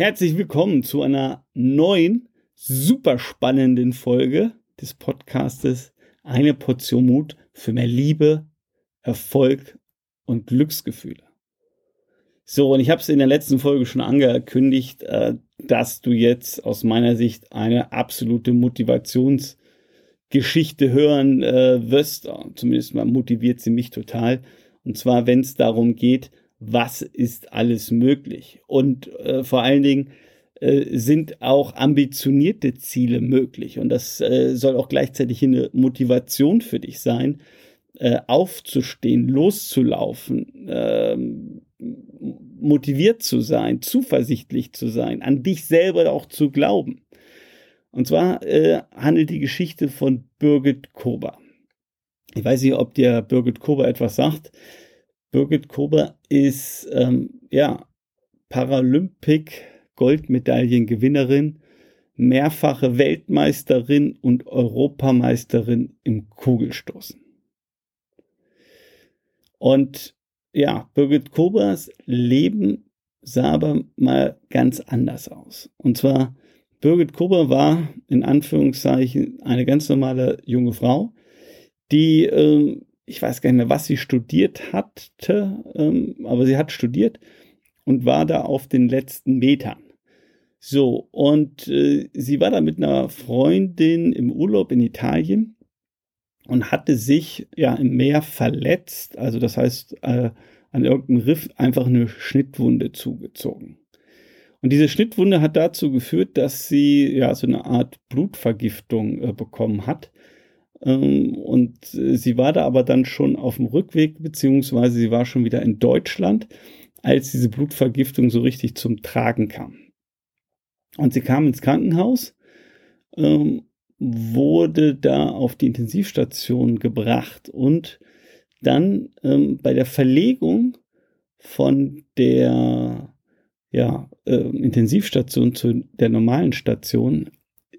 Herzlich willkommen zu einer neuen, super spannenden Folge des Podcastes Eine Portion Mut für mehr Liebe, Erfolg und Glücksgefühle. So, und ich habe es in der letzten Folge schon angekündigt, äh, dass du jetzt aus meiner Sicht eine absolute Motivationsgeschichte hören äh, wirst. Zumindest mal motiviert sie mich total. Und zwar, wenn es darum geht, was ist alles möglich. Und äh, vor allen Dingen äh, sind auch ambitionierte Ziele möglich. Und das äh, soll auch gleichzeitig eine Motivation für dich sein, äh, aufzustehen, loszulaufen, ähm, motiviert zu sein, zuversichtlich zu sein, an dich selber auch zu glauben. Und zwar äh, handelt die Geschichte von Birgit Kober. Ich weiß nicht, ob dir Birgit Kober etwas sagt. Birgit Kober ist ähm, ja Paralympic Goldmedaillengewinnerin, mehrfache Weltmeisterin und Europameisterin im Kugelstoßen. Und ja, Birgit Kobers Leben sah aber mal ganz anders aus. Und zwar, Birgit Kober war in Anführungszeichen eine ganz normale junge Frau, die äh, ich weiß gar nicht mehr, was sie studiert hatte, ähm, aber sie hat studiert und war da auf den letzten Metern. So, und äh, sie war da mit einer Freundin im Urlaub in Italien und hatte sich ja im Meer verletzt, also das heißt äh, an irgendeinem Riff einfach eine Schnittwunde zugezogen. Und diese Schnittwunde hat dazu geführt, dass sie ja so eine Art Blutvergiftung äh, bekommen hat und äh, sie war da aber dann schon auf dem Rückweg, beziehungsweise sie war schon wieder in Deutschland, als diese Blutvergiftung so richtig zum Tragen kam. Und sie kam ins Krankenhaus, ähm, wurde da auf die Intensivstation gebracht und dann ähm, bei der Verlegung von der ja, Intensivstation zu der normalen Station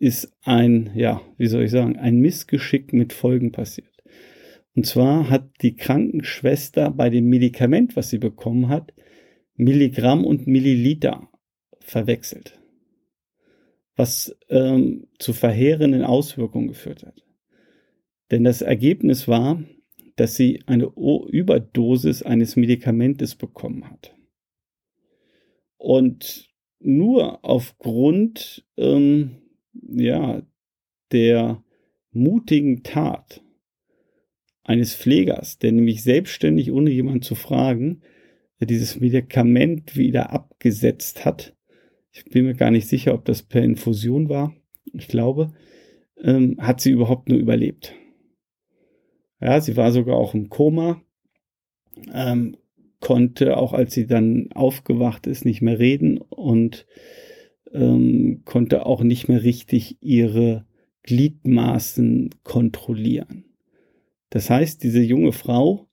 ist ein, ja, wie soll ich sagen, ein Missgeschick mit Folgen passiert. Und zwar hat die Krankenschwester bei dem Medikament, was sie bekommen hat, Milligramm und Milliliter verwechselt, was ähm, zu verheerenden Auswirkungen geführt hat. Denn das Ergebnis war, dass sie eine Überdosis eines Medikamentes bekommen hat. Und nur aufgrund ähm, ja, der mutigen Tat eines Pflegers, der nämlich selbstständig, ohne jemand zu fragen, dieses Medikament wieder abgesetzt hat. Ich bin mir gar nicht sicher, ob das per Infusion war. Ich glaube, ähm, hat sie überhaupt nur überlebt. Ja, sie war sogar auch im Koma, ähm, konnte auch als sie dann aufgewacht ist nicht mehr reden und ähm, konnte auch nicht mehr richtig ihre Gliedmaßen kontrollieren. Das heißt, diese junge Frau,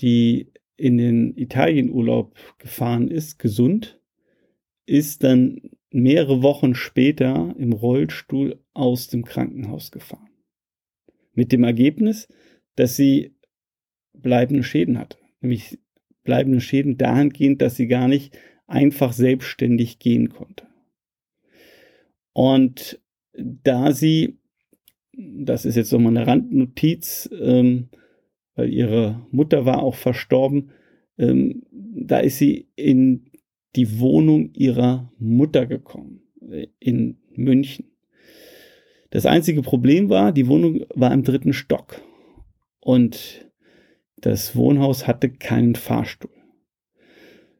die in den Italienurlaub gefahren ist, gesund, ist dann mehrere Wochen später im Rollstuhl aus dem Krankenhaus gefahren. Mit dem Ergebnis, dass sie bleibende Schäden hatte. Nämlich bleibende Schäden dahingehend, dass sie gar nicht einfach selbstständig gehen konnte. Und da sie, das ist jetzt nochmal eine Randnotiz, ähm, weil ihre Mutter war auch verstorben, ähm, da ist sie in die Wohnung ihrer Mutter gekommen, äh, in München. Das einzige Problem war, die Wohnung war im dritten Stock und das Wohnhaus hatte keinen Fahrstuhl.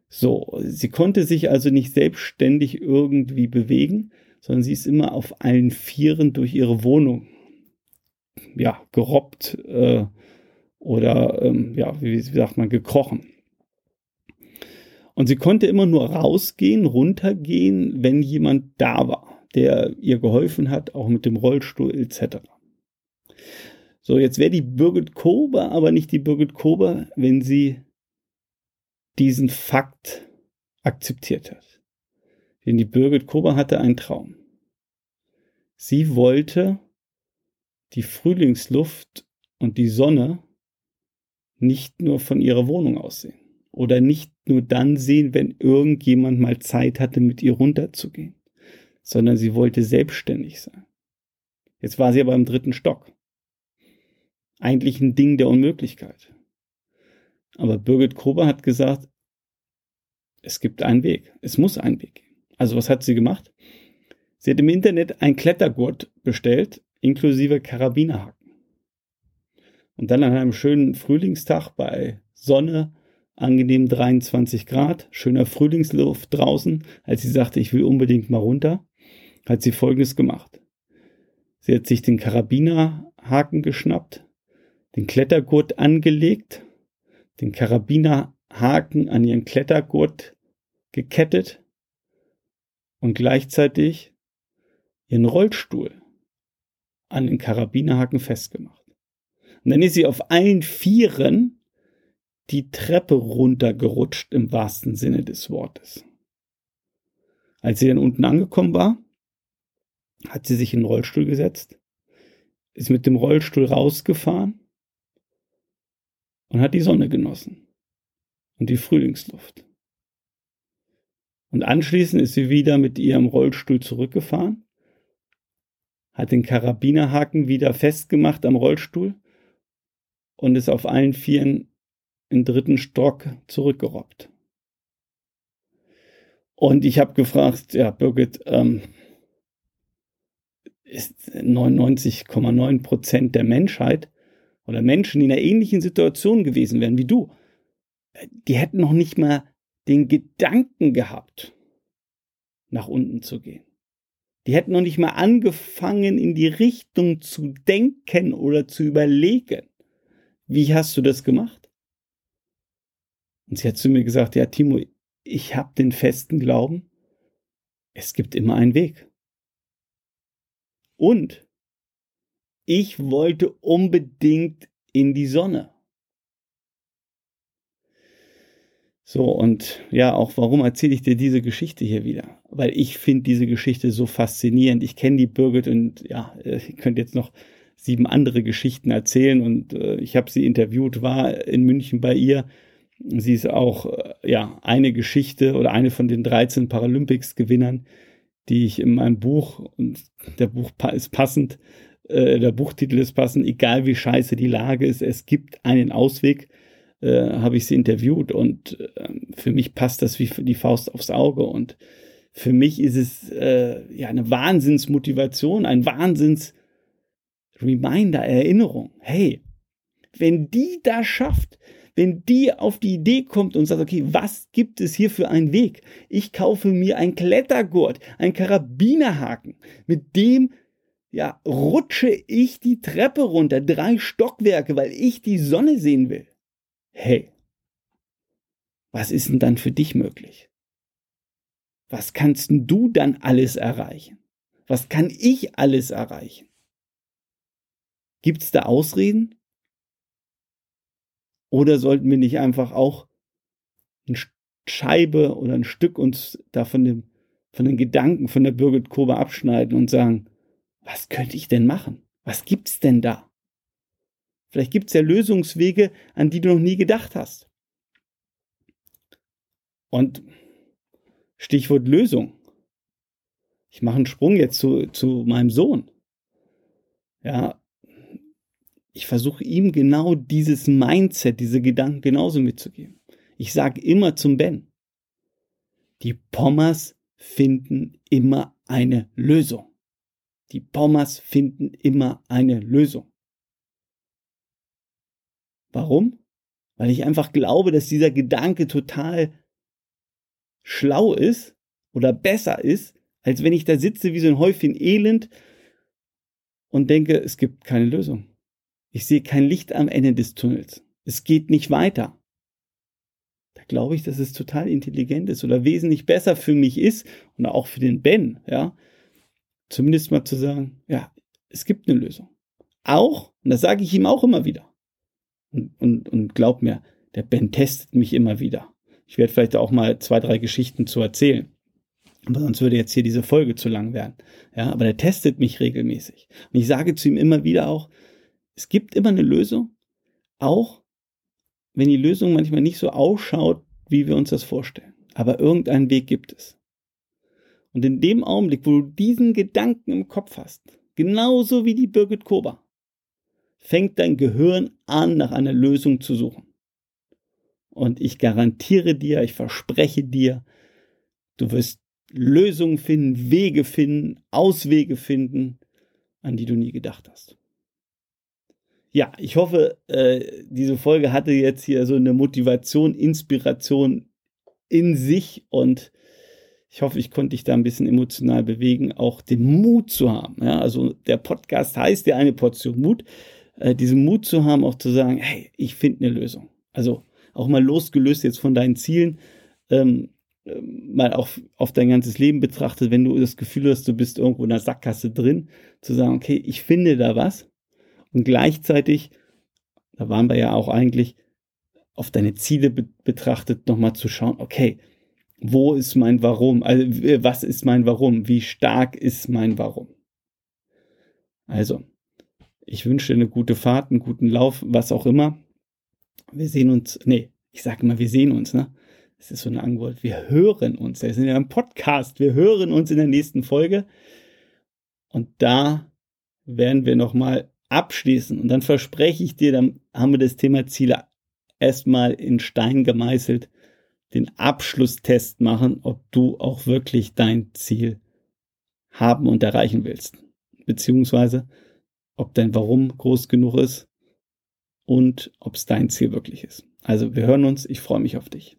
So, sie konnte sich also nicht selbstständig irgendwie bewegen, sondern sie ist immer auf allen Vieren durch ihre Wohnung ja, gerobbt äh, oder ähm, ja, wie, wie sagt man, gekrochen. Und sie konnte immer nur rausgehen, runtergehen, wenn jemand da war, der ihr geholfen hat, auch mit dem Rollstuhl etc. So, jetzt wäre die Birgit Kober aber nicht die Birgit Kober, wenn sie diesen Fakt akzeptiert hat. Denn die Birgit Kober hatte einen Traum. Sie wollte die Frühlingsluft und die Sonne nicht nur von ihrer Wohnung aus sehen. oder nicht nur dann sehen, wenn irgendjemand mal Zeit hatte, mit ihr runterzugehen, sondern sie wollte selbstständig sein. Jetzt war sie aber im dritten Stock. Eigentlich ein Ding der Unmöglichkeit. Aber Birgit Krober hat gesagt, es gibt einen Weg. Es muss einen Weg geben. Also was hat sie gemacht? Sie hat im Internet ein Klettergurt bestellt, inklusive Karabinerhaken. Und dann an einem schönen Frühlingstag bei Sonne, angenehm 23 Grad, schöner Frühlingsluft draußen, als sie sagte, ich will unbedingt mal runter, hat sie Folgendes gemacht. Sie hat sich den Karabinerhaken geschnappt, den Klettergurt angelegt, den Karabinerhaken an ihren Klettergurt gekettet und gleichzeitig ihren Rollstuhl an den Karabinerhaken festgemacht. Und dann ist sie auf allen Vieren die Treppe runtergerutscht im wahrsten Sinne des Wortes. Als sie dann unten angekommen war, hat sie sich in den Rollstuhl gesetzt, ist mit dem Rollstuhl rausgefahren und hat die Sonne genossen und die Frühlingsluft. Und anschließend ist sie wieder mit ihrem Rollstuhl zurückgefahren, hat den Karabinerhaken wieder festgemacht am Rollstuhl und ist auf allen Vieren im dritten Stock zurückgerobbt. Und ich habe gefragt, ja, Birgit, ähm, ist 99,9 Prozent der Menschheit oder Menschen, die in einer ähnlichen Situation gewesen wären wie du, die hätten noch nicht mal den Gedanken gehabt, nach unten zu gehen. Die hätten noch nicht mal angefangen, in die Richtung zu denken oder zu überlegen. Wie hast du das gemacht? Und sie hat zu mir gesagt, ja, Timo, ich habe den festen Glauben, es gibt immer einen Weg. Und ich wollte unbedingt in die Sonne. So, und ja, auch warum erzähle ich dir diese Geschichte hier wieder? Weil ich finde diese Geschichte so faszinierend. Ich kenne die Birgit und ja, ich könnte jetzt noch sieben andere Geschichten erzählen und äh, ich habe sie interviewt, war in München bei ihr. Sie ist auch äh, ja eine Geschichte oder eine von den 13 Paralympics-Gewinnern, die ich in meinem Buch und der Buch ist passend, äh, der Buchtitel ist passend, egal wie scheiße die Lage ist, es gibt einen Ausweg äh, habe ich sie interviewt und äh, für mich passt das wie die Faust aufs Auge und für mich ist es äh, ja eine Wahnsinnsmotivation, ein Wahnsinns-Reminder, Erinnerung. Hey, wenn die das schafft, wenn die auf die Idee kommt und sagt, okay, was gibt es hier für einen Weg? Ich kaufe mir ein Klettergurt, ein Karabinerhaken, mit dem ja, rutsche ich die Treppe runter, drei Stockwerke, weil ich die Sonne sehen will hey, was ist denn dann für dich möglich? Was kannst denn du dann alles erreichen? Was kann ich alles erreichen? Gibt's da Ausreden? Oder sollten wir nicht einfach auch eine Scheibe oder ein Stück uns da von dem, von den Gedanken von der Birgit Kobe abschneiden und sagen, was könnte ich denn machen? Was gibt's denn da? Vielleicht gibt es ja Lösungswege, an die du noch nie gedacht hast. Und Stichwort Lösung. Ich mache einen Sprung jetzt zu, zu meinem Sohn. Ja, ich versuche ihm genau dieses Mindset, diese Gedanken genauso mitzugeben. Ich sage immer zum Ben, die Pommers finden immer eine Lösung. Die Pommers finden immer eine Lösung. Warum? Weil ich einfach glaube, dass dieser Gedanke total schlau ist oder besser ist, als wenn ich da sitze wie so ein Häufchen Elend und denke, es gibt keine Lösung. Ich sehe kein Licht am Ende des Tunnels. Es geht nicht weiter. Da glaube ich, dass es total intelligent ist oder wesentlich besser für mich ist und auch für den Ben, ja, zumindest mal zu sagen, ja, es gibt eine Lösung. Auch, und das sage ich ihm auch immer wieder, und, und, und glaub mir, der Ben testet mich immer wieder. Ich werde vielleicht auch mal zwei, drei Geschichten zu erzählen. Aber sonst würde jetzt hier diese Folge zu lang werden. Ja, aber der testet mich regelmäßig. Und ich sage zu ihm immer wieder auch, es gibt immer eine Lösung, auch wenn die Lösung manchmal nicht so ausschaut, wie wir uns das vorstellen. Aber irgendeinen Weg gibt es. Und in dem Augenblick, wo du diesen Gedanken im Kopf hast, genauso wie die Birgit Kober, fängt dein Gehirn an, nach einer Lösung zu suchen. Und ich garantiere dir, ich verspreche dir, du wirst Lösungen finden, Wege finden, Auswege finden, an die du nie gedacht hast. Ja, ich hoffe, äh, diese Folge hatte jetzt hier so eine Motivation, Inspiration in sich und ich hoffe, ich konnte dich da ein bisschen emotional bewegen, auch den Mut zu haben. Ja, also der Podcast heißt ja eine Portion Mut, äh, diesen Mut zu haben, auch zu sagen, hey, ich finde eine Lösung. Also auch mal losgelöst jetzt von deinen Zielen, ähm, ähm, mal auch auf dein ganzes Leben betrachtet, wenn du das Gefühl hast, du bist irgendwo in der Sackgasse drin, zu sagen, okay, ich finde da was und gleichzeitig, da waren wir ja auch eigentlich, auf deine Ziele be betrachtet, nochmal zu schauen, okay, wo ist mein Warum? Also, was ist mein Warum? Wie stark ist mein Warum? Also, ich wünsche dir eine gute Fahrt, einen guten Lauf, was auch immer. Wir sehen uns, nee, ich sage immer, wir sehen uns, ne? Das ist so eine Antwort. Wir hören uns. Wir sind ja im Podcast. Wir hören uns in der nächsten Folge. Und da werden wir nochmal abschließen. Und dann verspreche ich dir, dann haben wir das Thema Ziele erstmal in Stein gemeißelt, den Abschlusstest machen, ob du auch wirklich dein Ziel haben und erreichen willst. Beziehungsweise, ob dein Warum groß genug ist und ob es dein Ziel wirklich ist. Also wir hören uns. Ich freue mich auf dich.